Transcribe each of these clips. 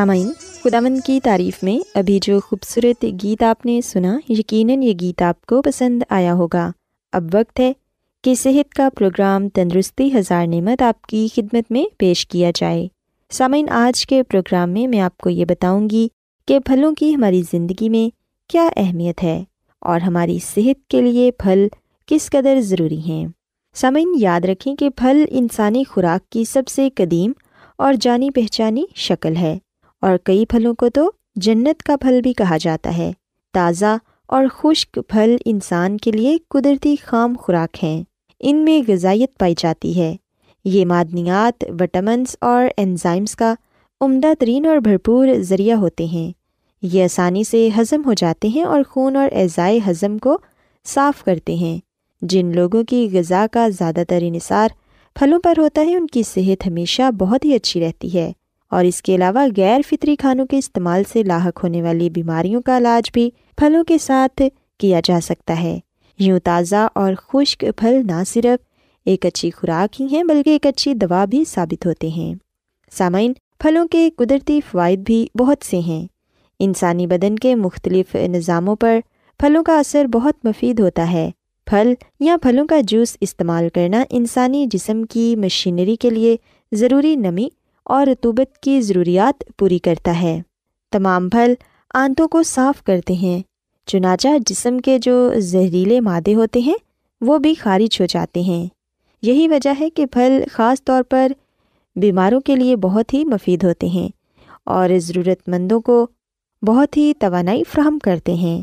سامعین خداون کی تعریف میں ابھی جو خوبصورت گیت آپ نے سنا، یقیناً یہ گیت آپ کو پسند آیا ہوگا۔ اب وقت ہے کہ صحت کا پروگرام تندرستی ہزار نعمت آپ کی خدمت میں پیش کیا جائے۔ سامعین، آج کے پروگرام میں میں آپ کو یہ بتاؤں گی کہ پھلوں کی ہماری زندگی میں کیا اہمیت ہے اور ہماری صحت کے لیے پھل کس قدر ضروری ہیں۔ سامعین، یاد رکھیں کہ پھل انسانی خوراک کی سب سے قدیم اور جانی پہچانی شکل ہے۔ اور کئی پھلوں کو تو جنت کا پھل بھی کہا جاتا ہے۔ تازہ اور خشک پھل انسان کے لیے قدرتی خام خوراک ہیں۔ ان میں غذائیت پائی جاتی ہے۔ یہ معدنیات وٹامنس اور انزائمس کا عمدہ ترین اور بھرپور ذریعہ ہوتے ہیں۔ یہ آسانی سے ہضم ہو جاتے ہیں اور خون اور اعضائے ہضم کو صاف کرتے ہیں۔ جن لوگوں کی غذا کا زیادہ تر انحصار پھلوں پر ہوتا ہے، ان کی صحت ہمیشہ بہت ہی اچھی رہتی ہے۔ اور اس کے علاوہ غیر فطری کھانوں کے استعمال سے لاحق ہونے والی بیماریوں کا علاج بھی پھلوں کے ساتھ کیا جا سکتا ہے۔ یوں تازہ اور خشک پھل نہ صرف ایک اچھی خوراک ہی ہیں بلکہ ایک اچھی دوا بھی ثابت ہوتے ہیں۔ سامعین، پھلوں کے قدرتی فوائد بھی بہت سے ہیں۔ انسانی بدن کے مختلف نظاموں پر پھلوں کا اثر بہت مفید ہوتا ہے۔ پھل یا پھلوں کا جوس استعمال کرنا انسانی جسم کی مشینری کے لیے ضروری نمی اور رتوبت کی ضروریات پوری کرتا ہے۔ تمام پھل آنتوں کو صاف کرتے ہیں، چنانچہ جسم کے جو زہریلے مادے ہوتے ہیں، وہ بھی خارج ہو جاتے ہیں۔ یہی وجہ ہے کہ پھل خاص طور پر بیماروں کے لیے بہت ہی مفید ہوتے ہیں اور ضرورت مندوں کو بہت ہی توانائی فراہم کرتے ہیں۔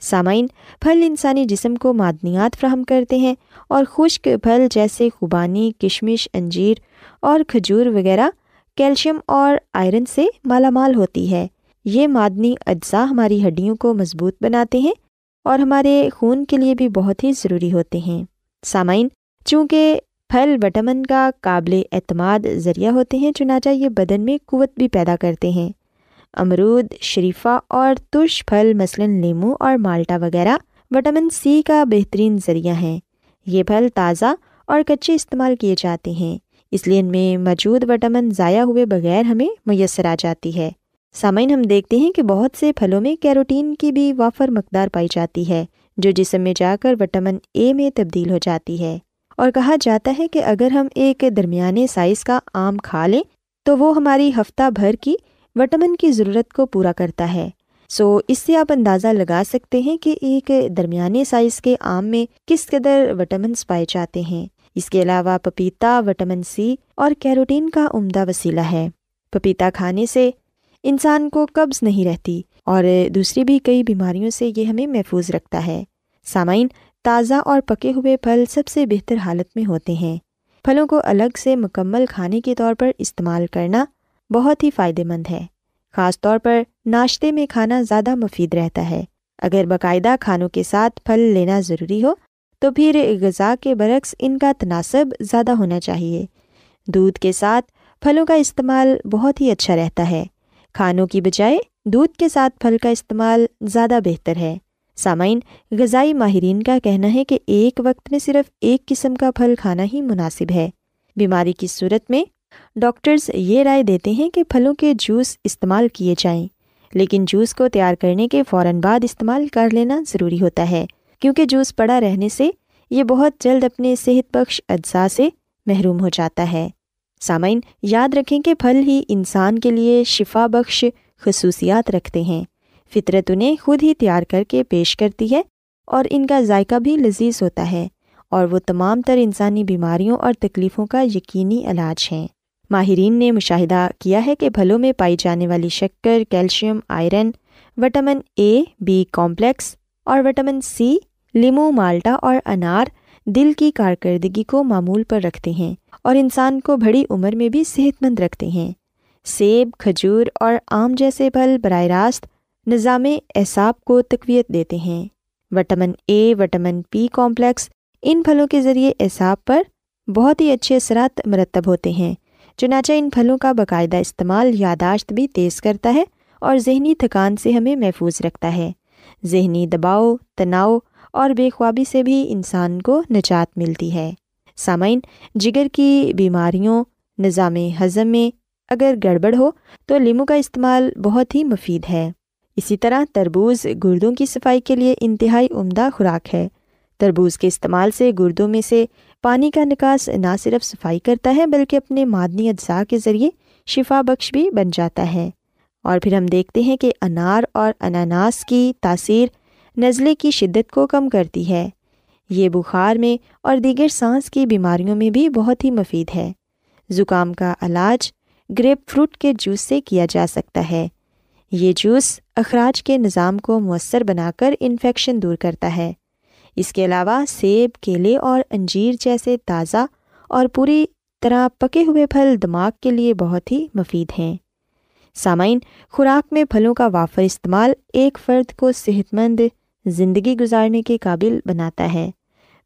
سامعین، پھل انسانی جسم کو معدنیات فراہم کرتے ہیں اور خشک پھل جیسے خوبانی، کشمش، انجیر اور کھجور وغیرہ کیلشیم اور آئرن سے مالا مال ہوتی ہے۔ یہ معدنی اجزاء ہماری ہڈیوں کو مضبوط بناتے ہیں اور ہمارے خون کے لیے بھی بہت ہی ضروری ہوتے ہیں۔ سامعین، چونکہ پھل وٹامن کا قابل اعتماد ذریعہ ہوتے ہیں، چنانچہ یہ بدن میں قوت بھی پیدا کرتے ہیں۔ امرود، شریفہ اور ترش پھل، مثلاً لیمو اور مالٹا وغیرہ، وٹامن سی کا بہترین ذریعہ ہیں۔ یہ پھل تازہ اور کچے استعمال کیے جاتے ہیں۔ اس لیے ان میں موجود وٹامن ضائع ہوئے بغیر ہمیں میسر آ جاتی ہے۔ سامعین، ہم دیکھتے ہیں کہ بہت سے پھلوں میں کیروٹین کی بھی وافر مقدار پائی جاتی ہے، جو جسم میں جا کر وٹامن اے میں تبدیل ہو جاتی ہے۔ اور کہا جاتا ہے کہ اگر ہم ایک درمیانے سائز کا آم کھا لیں، تو وہ ہماری ہفتہ بھر کی وٹامن کی ضرورت کو پورا کرتا ہے۔ سو، اس سے آپ اندازہ لگا سکتے ہیں کہ ایک درمیانے سائز کے آم میں کس قدر وٹامنس پائے جاتے ہیں۔ اس کے علاوہ پپیتا، وٹامن سی اور کیروٹین کا عمدہ وسیلہ ہے۔ پپیتا کھانے سے انسان کو قبض نہیں رہتی اور دوسری بھی کئی بیماریوں سے یہ ہمیں محفوظ رکھتا ہے۔ سامعین، تازہ اور پکے ہوئے پھل سب سے بہتر حالت میں ہوتے ہیں۔ پھلوں کو الگ سے مکمل کھانے کے طور پر استعمال کرنا بہت ہی فائدے مند ہے۔ خاص طور پر ناشتے میں کھانا زیادہ مفید رہتا ہے۔ اگر باقاعدہ کھانوں کے ساتھ پھل لینا ضروری ہو تو پھر غذا کے برعکس ان کا تناسب زیادہ ہونا چاہیے۔ دودھ کے ساتھ پھلوں کا استعمال بہت ہی اچھا رہتا ہے۔ کھانوں کی بجائے دودھ کے ساتھ پھل کا استعمال زیادہ بہتر ہے۔ سامعین، غذائی ماہرین کا کہنا ہے کہ ایک وقت میں صرف ایک قسم کا پھل کھانا ہی مناسب ہے۔ بیماری کی صورت میں ڈاکٹرز یہ رائے دیتے ہیں کہ پھلوں کے جوس استعمال کیے جائیں، لیکن جوس کو تیار کرنے کے فوراً بعد استعمال کر لینا ضروری ہوتا ہے۔ کیونکہ جوس پڑا رہنے سے یہ بہت جلد اپنے صحت بخش اجزاء سے محروم ہو جاتا ہے۔ سامعین، یاد رکھیں کہ پھل ہی انسان کے لیے شفا بخش خصوصیات رکھتے ہیں۔ فطرت انہیں خود ہی تیار کر کے پیش کرتی ہے اور ان کا ذائقہ بھی لذیذ ہوتا ہے اور وہ تمام تر انسانی بیماریوں اور تکلیفوں کا یقینی علاج ہیں۔ ماہرین نے مشاہدہ کیا ہے کہ پھلوں میں پائی جانے والی شکر، calcium, iron, vitamin A B complex اور وٹامن سی لیمو، مالٹا اور انار دل کی کارکردگی کو معمول پر رکھتے ہیں اور انسان کو بڑی عمر میں بھی صحت مند رکھتے ہیں۔ سیب، کھجور اور آم جیسے پھل براہ راست نظام اعصاب کو تقویت دیتے ہیں۔ Vitamin A, vitamin P complex ان پھلوں کے ذریعے اعصاب پر بہت ہی اچھے اثرات مرتب ہوتے ہیں۔ چنانچہ ان پھلوں کا باقاعدہ استعمال یاداشت بھی تیز کرتا ہے اور ذہنی تھکان سے ہمیں محفوظ رکھتا ہے۔ ذہنی دباؤ، تناؤ اور بے خوابی سے بھی انسان کو نجات ملتی ہے۔ سامعین، جگر کی بیماریوں، نظام ہضم میں اگر گڑبڑ ہو تو لیمو کا استعمال بہت ہی مفید ہے۔ اسی طرح تربوز گردوں کی صفائی کے لیے انتہائی عمدہ خوراک ہے۔ تربوز کے استعمال سے گردوں میں سے پانی کا نکاس نہ صرف صفائی کرتا ہے بلکہ اپنے معدنی اجزاء کے ذریعے شفا بخش بھی بن جاتا ہے۔ اور پھر ہم دیکھتے ہیں کہ انار اور اناناس کی تاثیر نزلے کی شدت کو کم کرتی ہے۔ یہ بخار میں اور دیگر سانس کی بیماریوں میں بھی بہت ہی مفید ہے۔ زکام کا علاج گریپ فروٹ کے جوس سے کیا جا سکتا ہے۔ یہ جوس اخراج کے نظام کو مؤثر بنا کر انفیکشن دور کرتا ہے۔ اس کے علاوہ سیب، کیلے اور انجیر جیسے تازہ اور پوری طرح پکے ہوئے پھل دماغ کے لیے بہت ہی مفید ہیں۔ سامعین، خوراک میں پھلوں کا وافر استعمال ایک فرد کو صحت مند زندگی گزارنے کے قابل بناتا ہے۔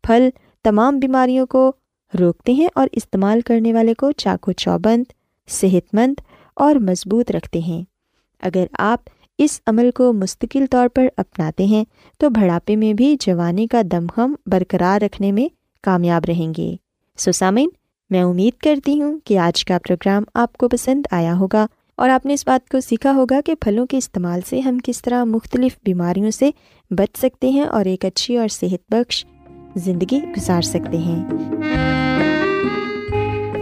پھل تمام بیماریوں کو روکتے ہیں اور استعمال کرنے والے کو چاقو چوبند صحت مند اور مضبوط رکھتے ہیں۔ اگر آپ اس عمل کو مستقل طور پر اپناتے ہیں، تو بڑھاپے میں بھی جوانی کا دمخم برقرار رکھنے میں کامیاب رہیں گے۔ سوسامین میں امید کرتی ہوں کہ آج کا پروگرام آپ کو پسند آیا ہوگا۔ اور آپ نے اس بات کو سیکھا ہوگا کہ پھلوں کے استعمال سے ہم کس طرح مختلف بیماریوں سے بچ سکتے ہیں اور ایک اچھی اور صحت بخش زندگی گزار سکتے ہیں۔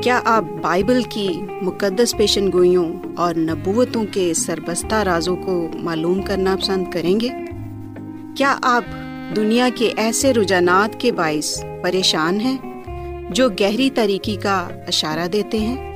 کیا آپ بائبل کی مقدس پیشن گوئیوں اور نبوتوں کے سربستہ رازوں کو معلوم کرنا پسند کریں گے؟ کیا آپ دنیا کے ایسے رجحانات کے باعث پریشان ہیں جو گہری طریقے کا اشارہ دیتے ہیں؟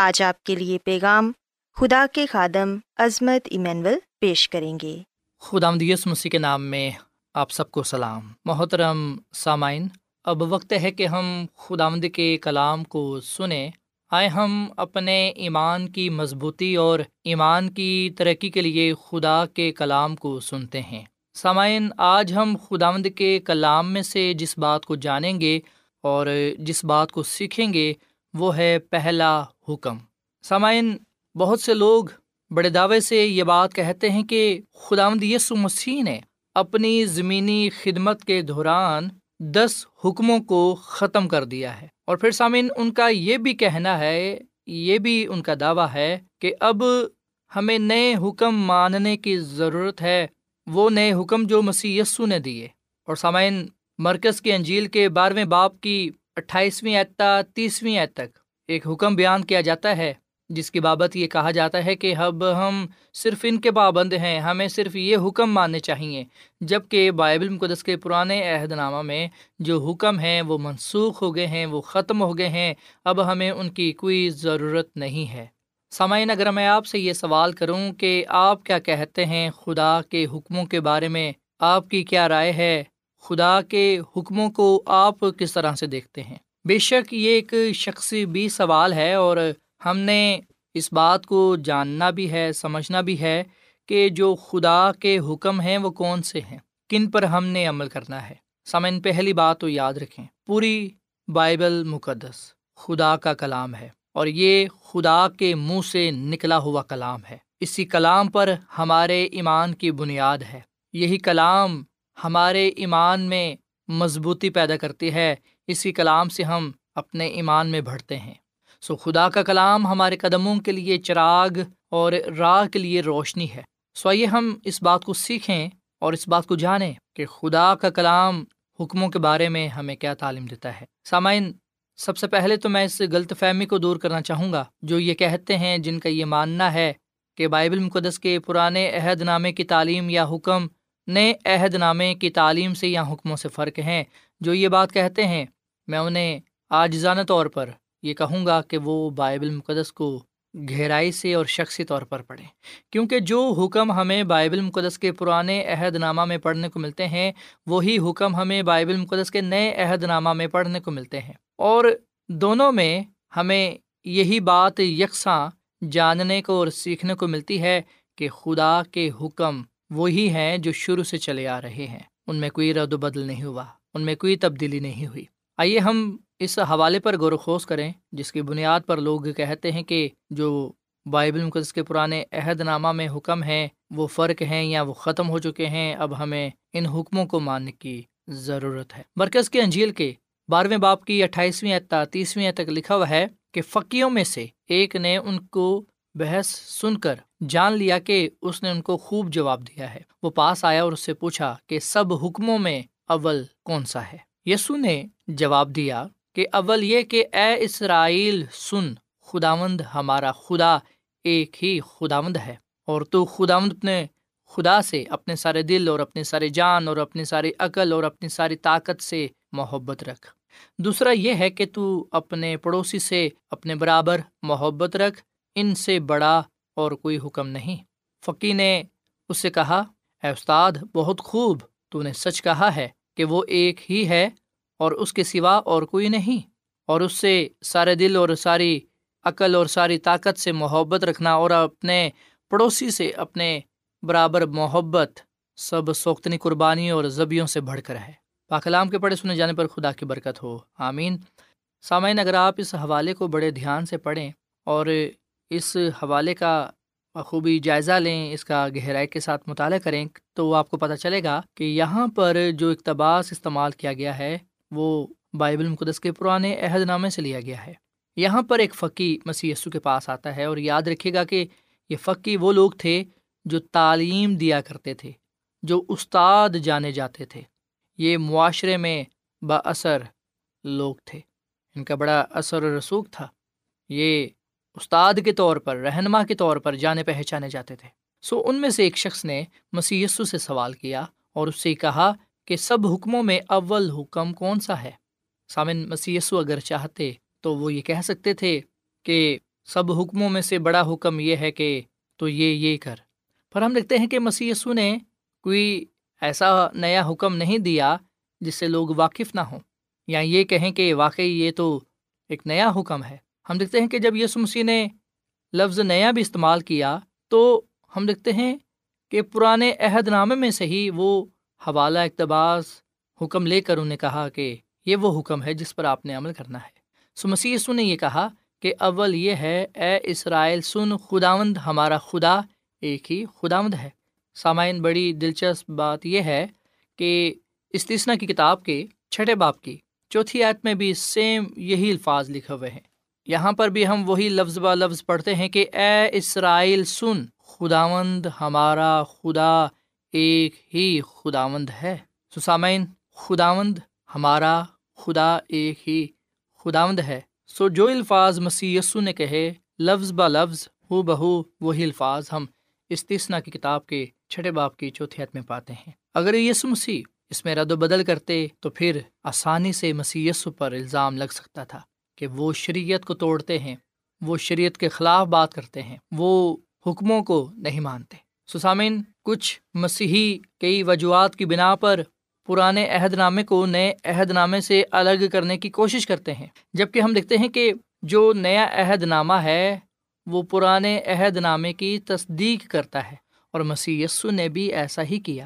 آج آپ کے لیے پیغام خدا کے خادم عظمت ایمینول پیش کریں گے۔ خدا مدیس مسیح کے نام میں آپ سب کو سلام۔ محترم سامعین، اب وقت ہے کہ ہم خدا مد کے کلام کو سنیں۔ آئے ہم اپنے ایمان کی مضبوطی اور ایمان کی ترقی کے لیے خدا کے کلام کو سنتے ہیں۔ سامعین، آج ہم خدا مد کے کلام میں سے جس بات کو جانیں گے اور جس بات کو سیکھیں گے، وہ ہے پہلا حکم۔ سامعین، بہت سے لوگ بڑے دعوے سے یہ بات کہتے ہیں کہ خدا یسو مسیح نے اپنی زمینی خدمت کے دوران دس حکموں کو ختم کر دیا ہے۔ اور پھر سامعین، ان کا یہ بھی کہنا ہے، یہ بھی ان کا دعویٰ ہے کہ اب ہمیں نئے حکم ماننے کی ضرورت ہے۔ وہ نئے حکم جو مسیح یسو نے دیے۔ اور سامعین، مرکز کی انجیل کے بارہویں باپ کی اٹھائیسویں اعتا تیسویں اعت تک ایک حکم بیان کیا جاتا ہے، جس کی بابت یہ کہا جاتا ہے کہ اب ہم صرف ان کے پابند ہیں، ہمیں صرف یہ حکم ماننے چاہیے جبکہ بائبل مقدس کے پرانے عہد نامہ میں جو حکم ہیں وہ منسوخ ہو گئے ہیں، وہ ختم ہو گئے ہیں، اب ہمیں ان کی کوئی ضرورت نہیں ہے۔ سامعین، اگر میں آپ سے یہ سوال کروں کہ آپ کیا کہتے ہیں خدا کے حکموں کے بارے میں، آپ کی کیا رائے ہے، خدا کے حکموں کو آپ کس طرح سے دیکھتے ہیں؟ بے شک یہ ایک شخصی بھی سوال ہے اور ہم نے اس بات کو جاننا بھی ہے، سمجھنا بھی ہے کہ جو خدا کے حکم ہیں وہ کون سے ہیں؟ کن پر ہم نے عمل کرنا ہے؟ سمن پہلی بات تو یاد رکھیں۔ پوری بائبل مقدس خدا کا کلام ہے اور یہ خدا کے منہ سے نکلا ہوا کلام ہے۔ اسی کلام پر ہمارے ایمان کی بنیاد ہے۔ یہی کلام ہمارے ایمان میں مضبوطی پیدا کرتی ہے۔ اسی کلام سے ہم اپنے ایمان میں بڑھتے ہیں۔ سو خدا کا کلام ہمارے قدموں کے لیے چراغ اور راہ کے لیے روشنی ہے۔ سو آئیے ہم اس بات کو سیکھیں اور اس بات کو جانیں کہ خدا کا کلام حکموں کے بارے میں ہمیں کیا تعلیم دیتا ہے۔ سامعین، سب سے پہلے تو میں اس غلط فہمی کو دور کرنا چاہوں گا۔ جو یہ کہتے ہیں، جن کا یہ ماننا ہے کہ بائبل مقدس کے پرانے عہد نامے کی تعلیم یا حکم نئے عہد نامے کی تعلیم سے یا حکموں سے فرق ہیں۔ جو یہ بات کہتے ہیں میں انہیں آجزانہ طور پر یہ کہوں گا کہ وہ بائبل مقدس کو گہرائی سے اور شخصی طور پر پڑھیں۔ کیونکہ جو حکم ہمیں بائبل مقدس کے پرانے عہد نامہ میں پڑھنے کو ملتے ہیں، وہی حکم ہمیں بائبل مقدس کے نئے عہد نامہ میں پڑھنے کو ملتے ہیں۔ اور دونوں میں ہمیں یہی بات یکساں جاننے کو اور سیکھنے کو ملتی ہے کہ خدا کے حکم وہی ہیں جو شروع سے چلے آ رہے ہیں۔ ان میں کوئی رد و بدل نہیں ہوا، ان میں کوئی تبدیلی نہیں ہوئی۔ آئیے ہم اس حوالے پر غور و خوص کریں، جس کی بنیاد پر لوگ کہتے ہیں کہ جو بائبل مقدس کے پرانے عہد نامہ میں حکم ہیں، وہ فرق ہیں یا وہ ختم ہو چکے ہیں، اب ہمیں ان حکموں کو ماننے کی ضرورت ہے۔ مرکز کے انجیل کے بارہویں باپ کی اٹھائیسویں تیسویں تک لکھا ہوا ہے کہ فقیوں میں سے ایک نے ان کو بحث سن کر جان لیا کہ اس نے ان کو خوب جواب دیا ہے۔ وہ پاس آیا اور اس سے پوچھا کہ سب حکموں میں اول کون سا ہے؟ یسو نے جواب دیا کہ اول یہ کہ اے اسرائیل، سن، خداوند ہمارا خدا ایک ہی خداوند ہے، اور تو خداوند اپنے خدا سے، اپنے سارے دل اور اپنے سارے جان اور اپنی ساری عقل اور اپنی ساری طاقت سے محبت رکھ۔ دوسرا یہ ہے کہ تو اپنے پڑوسی سے اپنے برابر محبت رکھ، ان سے بڑا اور کوئی حکم نہیں۔ فقی نے اس سے کہا، اے استاد، بہت خوب، تو نے سچ کہا ہے۔ کہ وہ ایک ہی ہے اور اس کے سوا اور کوئی نہیں، اور اس سے سارے دل اور ساری عقل اور ساری طاقت سے محبت رکھنا اور اپنے پڑوسی سے اپنے برابر محبت سب سوختنی قربانی اور زبیوں سے بڑھ کر ہے۔ پاکلام کے پڑھے سنے جانے پر خدا کی برکت ہو۔ آمین۔ سامعین، اگر آپ اس حوالے کو بڑے دھیان سے پڑھیں اور اس حوالے کا خوبی جائزہ لیں، اس کا گہرائی کے ساتھ مطالعہ کریں تو آپ کو پتہ چلے گا کہ یہاں پر جو اقتباس استعمال کیا گیا ہے، وہ بائبل مقدس کے پرانے عہد نامے سے لیا گیا ہے۔ یہاں پر ایک فقی مسی کے پاس آتا ہے اور یاد رکھے گا کہ یہ فقی وہ لوگ تھے جو تعلیم دیا کرتے تھے، جو استاد جانے جاتے تھے۔ یہ معاشرے میں با اثر لوگ تھے۔ ان کا بڑا اثر و رسوخ تھا۔ یہ استاد کے طور پر، رہنما کے طور پر جانے پہچانے جاتے تھے۔ سو ان میں سے ایک شخص نے مسی سے سوال کیا اور اس سے کہا کہ سب حکموں میں اول حکم کون سا ہے؟ سامن مسی اگر چاہتے تو وہ یہ کہہ سکتے تھے کہ سب حکموں میں سے بڑا حکم یہ ہے کہ تو یہ یہ کر۔ پر ہم دیکھتے ہیں کہ مسی نے کوئی ایسا نیا حکم نہیں دیا جس سے لوگ واقف نہ ہوں۔ یا یہ کہیں کہ واقعی یہ تو ایک نیا حکم ہے۔ ہم دیکھتے ہیں کہ جب یسو مسیح نے لفظ نیا بھی استعمال کیا تو ہم دیکھتے ہیں کہ پرانے عہد نامے میں سے ہی وہ حوالہ، اقتباس، حکم لے کر انہیں کہا کہ یہ وہ حکم ہے جس پر آپ نے عمل کرنا ہے۔ سو مسیح یسو نے یہ کہا کہ اول یہ ہے، اے اسرائیل، سن، خداوند، ہمارا خدا ایک ہی خداوند ہے۔ سامعین، بڑی دلچسپ بات یہ ہے کہ استثنا کی کتاب کے چھٹے باپ کی چوتھی آیت میں بھی سیم یہی الفاظ لکھے ہوئے ہیں۔ یہاں پر بھی ہم وہی لفظ ب لفظ پڑھتے ہیں کہ اے اسرائیل سن، خداوند ہمارا خدا ایک ہی خداوند ہے۔ سامعین خداوند ہمارا خدا ایک ہی خداوند ہے۔ سو جو الفاظ مسی نے کہے، لفظ ب لفظ، ہو بہو وہی الفاظ ہم استثنا کی کتاب کے چھٹے باپ کی چوتھی حت میں پاتے ہیں۔ اگر یسو مسیح اس میں رد و بدل کرتے تو پھر آسانی سے مسی پر الزام لگ سکتا تھا۔ کہ وہ شریعت کو توڑتے ہیں، وہ شریعت کے خلاف بات کرتے ہیں، وہ حکموں کو نہیں مانتے۔ سسامین کچھ مسیحی کئی وجوہات کی بنا پر پرانے عہد نامے کو نئے عہد نامے سے الگ کرنے کی کوشش کرتے ہیں۔ جبکہ ہم دیکھتے ہیں کہ جو نیا عہد نامہ ہے، وہ پرانے عہد نامے کی تصدیق کرتا ہے اور مسیح یسو نے بھی ایسا ہی کیا۔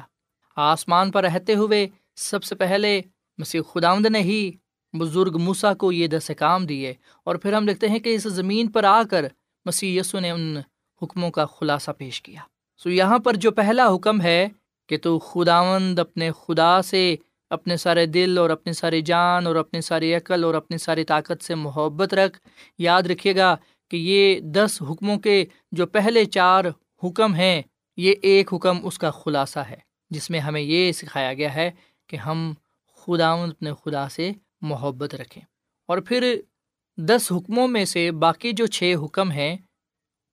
آسمان پر رہتے ہوئے سب سے پہلے مسیح خداوند نے ہی بزرگ موسا کو یہ دس کام دیے اور پھر ہم دیکھتے ہیں کہ اس زمین پر آ کر مسی نے ان حکموں کا خلاصہ پیش کیا۔ سو یہاں پر جو پہلا حکم ہے کہ تو خداوند اپنے خدا سے اپنے سارے دل اور اپنی ساری جان اور اپنی ساری عقل اور اپنی ساری طاقت سے محبت رکھ۔ یاد رکھیے گا کہ یہ دس حکموں کے جو پہلے چار حکم ہیں، یہ ایک حکم اس کا خلاصہ ہے، جس میں ہمیں یہ سکھایا گیا ہے کہ ہم خدا اپنے خدا سے محبت رکھیں۔ اور پھر دس حکموں میں سے باقی جو چھ حکم ہیں،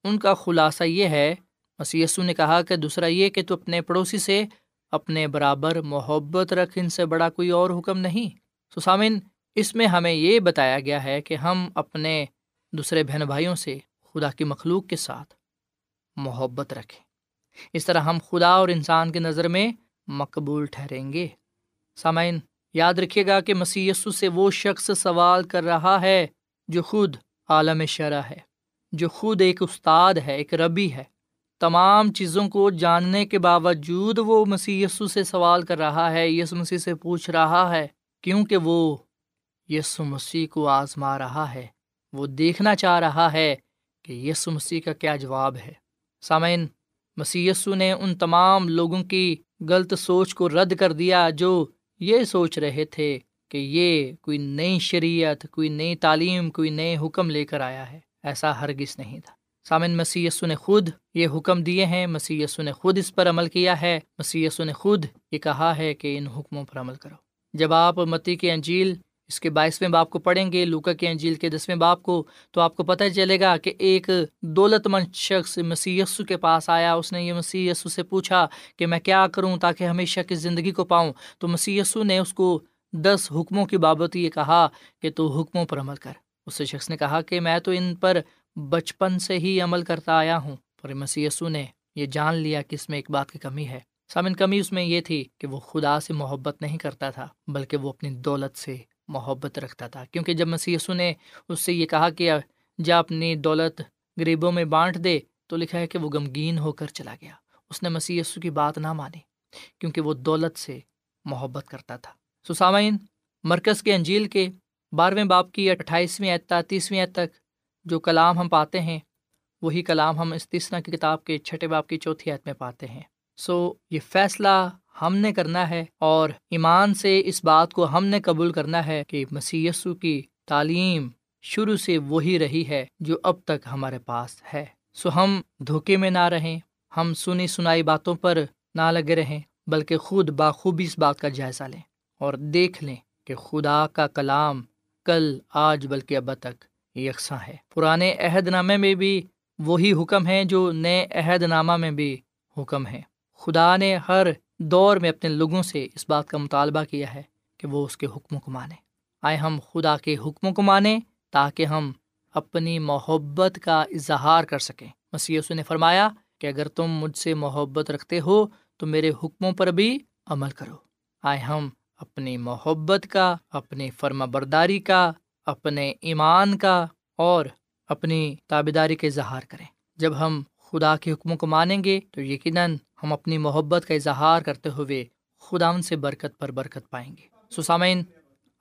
ان کا خلاصہ یہ ہے مسی نے کہا کہ دوسرا یہ کہ تو اپنے پڑوسی سے اپنے برابر محبت رکھ، ان سے بڑا کوئی اور حکم نہیں۔ سسامن اس میں ہمیں یہ بتایا گیا ہے کہ ہم اپنے دوسرے بہن بھائیوں سے خدا کی مخلوق کے ساتھ محبت رکھیں۔ اس طرح ہم خدا اور انسان کی نظر میں مقبول ٹھہریں گے۔ سامعین یاد رکھیے گا کہ مسی سے وہ شخص سوال کر رہا ہے جو خود عالم شرح ہے، جو خود ایک استاد ہے، ایک ربی ہے۔ تمام چیزوں کو جاننے کے باوجود وہ مسی سے سوال کر رہا ہے یس مسیح سے پوچھ رہا ہے کیونکہ وہ یسو مسیح کو آزما رہا ہے۔ وہ دیکھنا چاہ رہا ہے کہ یسو مسیح کا کیا جواب ہے۔ سامعین مسیسو نے ان تمام لوگوں کی غلط سوچ کو رد کر دیا جو یہ سوچ رہے تھے کہ یہ کوئی نئی شریعت، کوئی نئی تعلیم، کوئی نئے حکم لے کر آیا ہے۔ ایسا ہرگز نہیں تھا۔ سامن مسی نے خود یہ حکم دیے ہیں۔ مسی نے خود اس پر عمل کیا ہے۔ مسی نے خود یہ کہا ہے کہ ان حکموں پر عمل کرو۔ جب آپ متی کی انجیل اس کے بائیسویں باپ کو پڑھیں گے، لوکا کے انجیل کے دسویں باپ کو، تو آپ کو پتہ چلے گا کہ ایک دولت مند شخص مسی کے پاس آیا۔ اس نے یہ مسی سے پوچھا کہ میں کیا کروں تاکہ ہمیشہ کی زندگی کو پاؤں۔ تو مسی نے اس کو دس حکموں کی بابت یہ کہا کہ تو حکموں پر عمل کر۔ اس شخص نے کہا کہ میں تو ان پر بچپن سے ہی عمل کرتا آیا ہوں، پر مسی نے یہ جان لیا کہ اس میں ایک بات کی کمی ہے۔ سامن کمی اس میں یہ تھی کہ وہ خدا سے محبت نہیں کرتا تھا، بلکہ وہ اپنی دولت سے محبت رکھتا تھا۔ کیونکہ جب مسی نے اس سے یہ کہا کہ جا اپنی دولت غریبوں میں بانٹ دے، تو لکھا ہے کہ وہ غمگین ہو کر چلا گیا۔ اس نے مسی کی بات نہ مانی، کیونکہ وہ دولت سے محبت کرتا تھا۔ سسامین مرکز کے انجیل کے بارہویں باپ کی اٹھائیسویں اعتا تیسویں تک جو کلام ہم پاتے ہیں، وہی کلام ہم اس تیسرا کی کتاب کے چھٹے باپ کی چوتھی عت میں پاتے ہیں۔ سو یہ فیصلہ ہم نے کرنا ہے اور ایمان سے اس بات کو ہم نے قبول کرنا ہے کہ مسی کی تعلیم شروع سے وہی رہی ہے جو اب تک ہمارے پاس ہے۔ سو ہم دھوکے میں نہ رہیں، ہم سنی سنائی باتوں پر نہ لگے رہیں، بلکہ خود بخوبی اس بات کا جائزہ لیں اور دیکھ لیں کہ خدا کا کلام کل، آج، بلکہ اب تک یکساں ہے۔ پرانے عہد نامے میں بھی وہی حکم ہیں جو نئے عہد نامہ میں بھی حکم ہے خدا نے ہر دور میں اپنے لوگوں سے اس بات کا مطالبہ کیا ہے کہ وہ اس کے حکموں کو مانیں آئے ہم خدا کے حکموں کو مانیں تاکہ ہم اپنی محبت کا اظہار کر سکیں۔ مسی نے فرمایا کہ اگر تم مجھ سے محبت رکھتے ہو تو میرے حکموں پر بھی عمل کرو۔ آئے ہم اپنی محبت کا، اپنی فرما برداری کا، اپنے ایمان کا اور اپنی تابے داری کا اظہار کریں۔ جب ہم خدا کے حکموں کو مانیں گے تو یقیناً ہم اپنی محبت کا اظہار کرتے ہوئے خدا ان سے برکت پر برکت پائیں گے۔ سسامین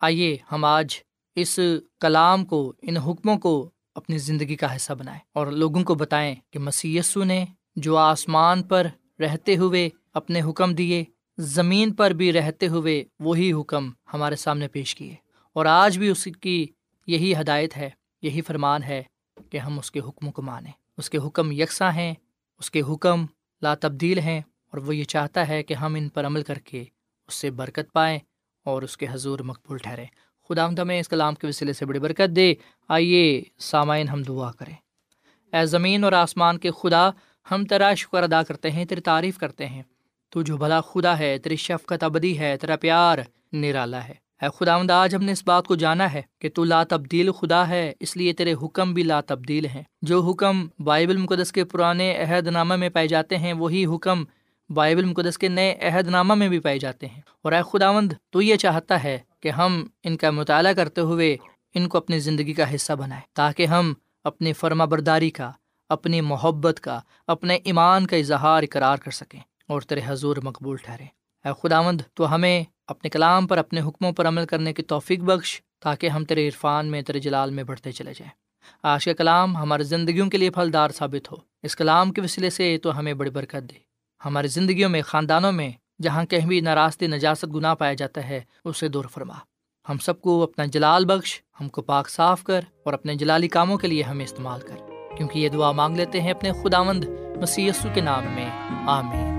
آئیے ہم آج اس کلام کو، ان حکموں کو اپنی زندگی کا حصہ بنائیں اور لوگوں کو بتائیں کہ مسی نے جو آسمان پر رہتے ہوئے اپنے حکم دیے، زمین پر بھی رہتے ہوئے وہی حکم ہمارے سامنے پیش کیے۔ اور آج بھی اس کی یہی ہدایت ہے، یہی فرمان ہے کہ ہم اس کے حکم کو مانیں۔ اس کے حکم یکساں ہیں، اس کے حکم لا تبدیل ہیں اور وہ یہ چاہتا ہے کہ ہم ان پر عمل کر کے اس سے برکت پائیں اور اس کے حضور مقبول ٹھہریں۔ خدا ہمیں اس کلام کے وسیلے سے بڑی برکت دے۔ آئیے سامعین ہم دعا کریں۔ اے زمین اور آسمان کے خدا، ہم تیرا شکر ادا کرتے ہیں، تیری تعریف کرتے ہیں۔ تو جو بھلا خدا ہے، تیری شفقت ابدی ہے، تیرا پیار نرالا ہے۔ اے خدا آج ہم نے اس بات کو جانا ہے کہ تو لا تبدیل خدا ہے، اس لیے تیرے حکم بھی لا تبدیل ہیں۔ جو حکم بائبل مقدس کے پرانے عہد نامہ میں پائے جاتے ہیں، وہی حکم بائبل مقدس کے نئے عہد نامہ میں بھی پائے جاتے ہیں۔ اور اے خداوند، تو یہ چاہتا ہے کہ ہم ان کا مطالعہ کرتے ہوئے ان کو اپنی زندگی کا حصہ بنائیں، تاکہ ہم اپنی فرما برداری کا، اپنی محبت کا، اپنے ایمان کا اظہار اقرار کر سکیں اور تیرے حضور مقبول ٹھہرے اے خداوند، تو ہمیں اپنے کلام پر، اپنے حکموں پر عمل کرنے کی توفیق بخش تاکہ ہم تیرے عرفان میں، تیرے جلال میں بڑھتے چلے جائیں۔ آج کا کلام ہماری زندگیوں کے لیے پھلدار ثابت ہو۔ اس کلام کے وسیلے سے تو ہمیں بڑی برکت دے۔ ہماری زندگیوں میں، خاندانوں میں، جہاں کہیں بھی ناراستی، نجاست، گناہ پایا جاتا ہے، اسے دور فرما۔ ہم سب کو اپنا جلال بخش، ہم کو پاک صاف کر اور اپنے جلالی کاموں کے لیے ہمیں استعمال کر۔ کیونکہ یہ دعا مانگ لیتے ہیں اپنے خدا مند مسی کے نام میں۔ آمین۔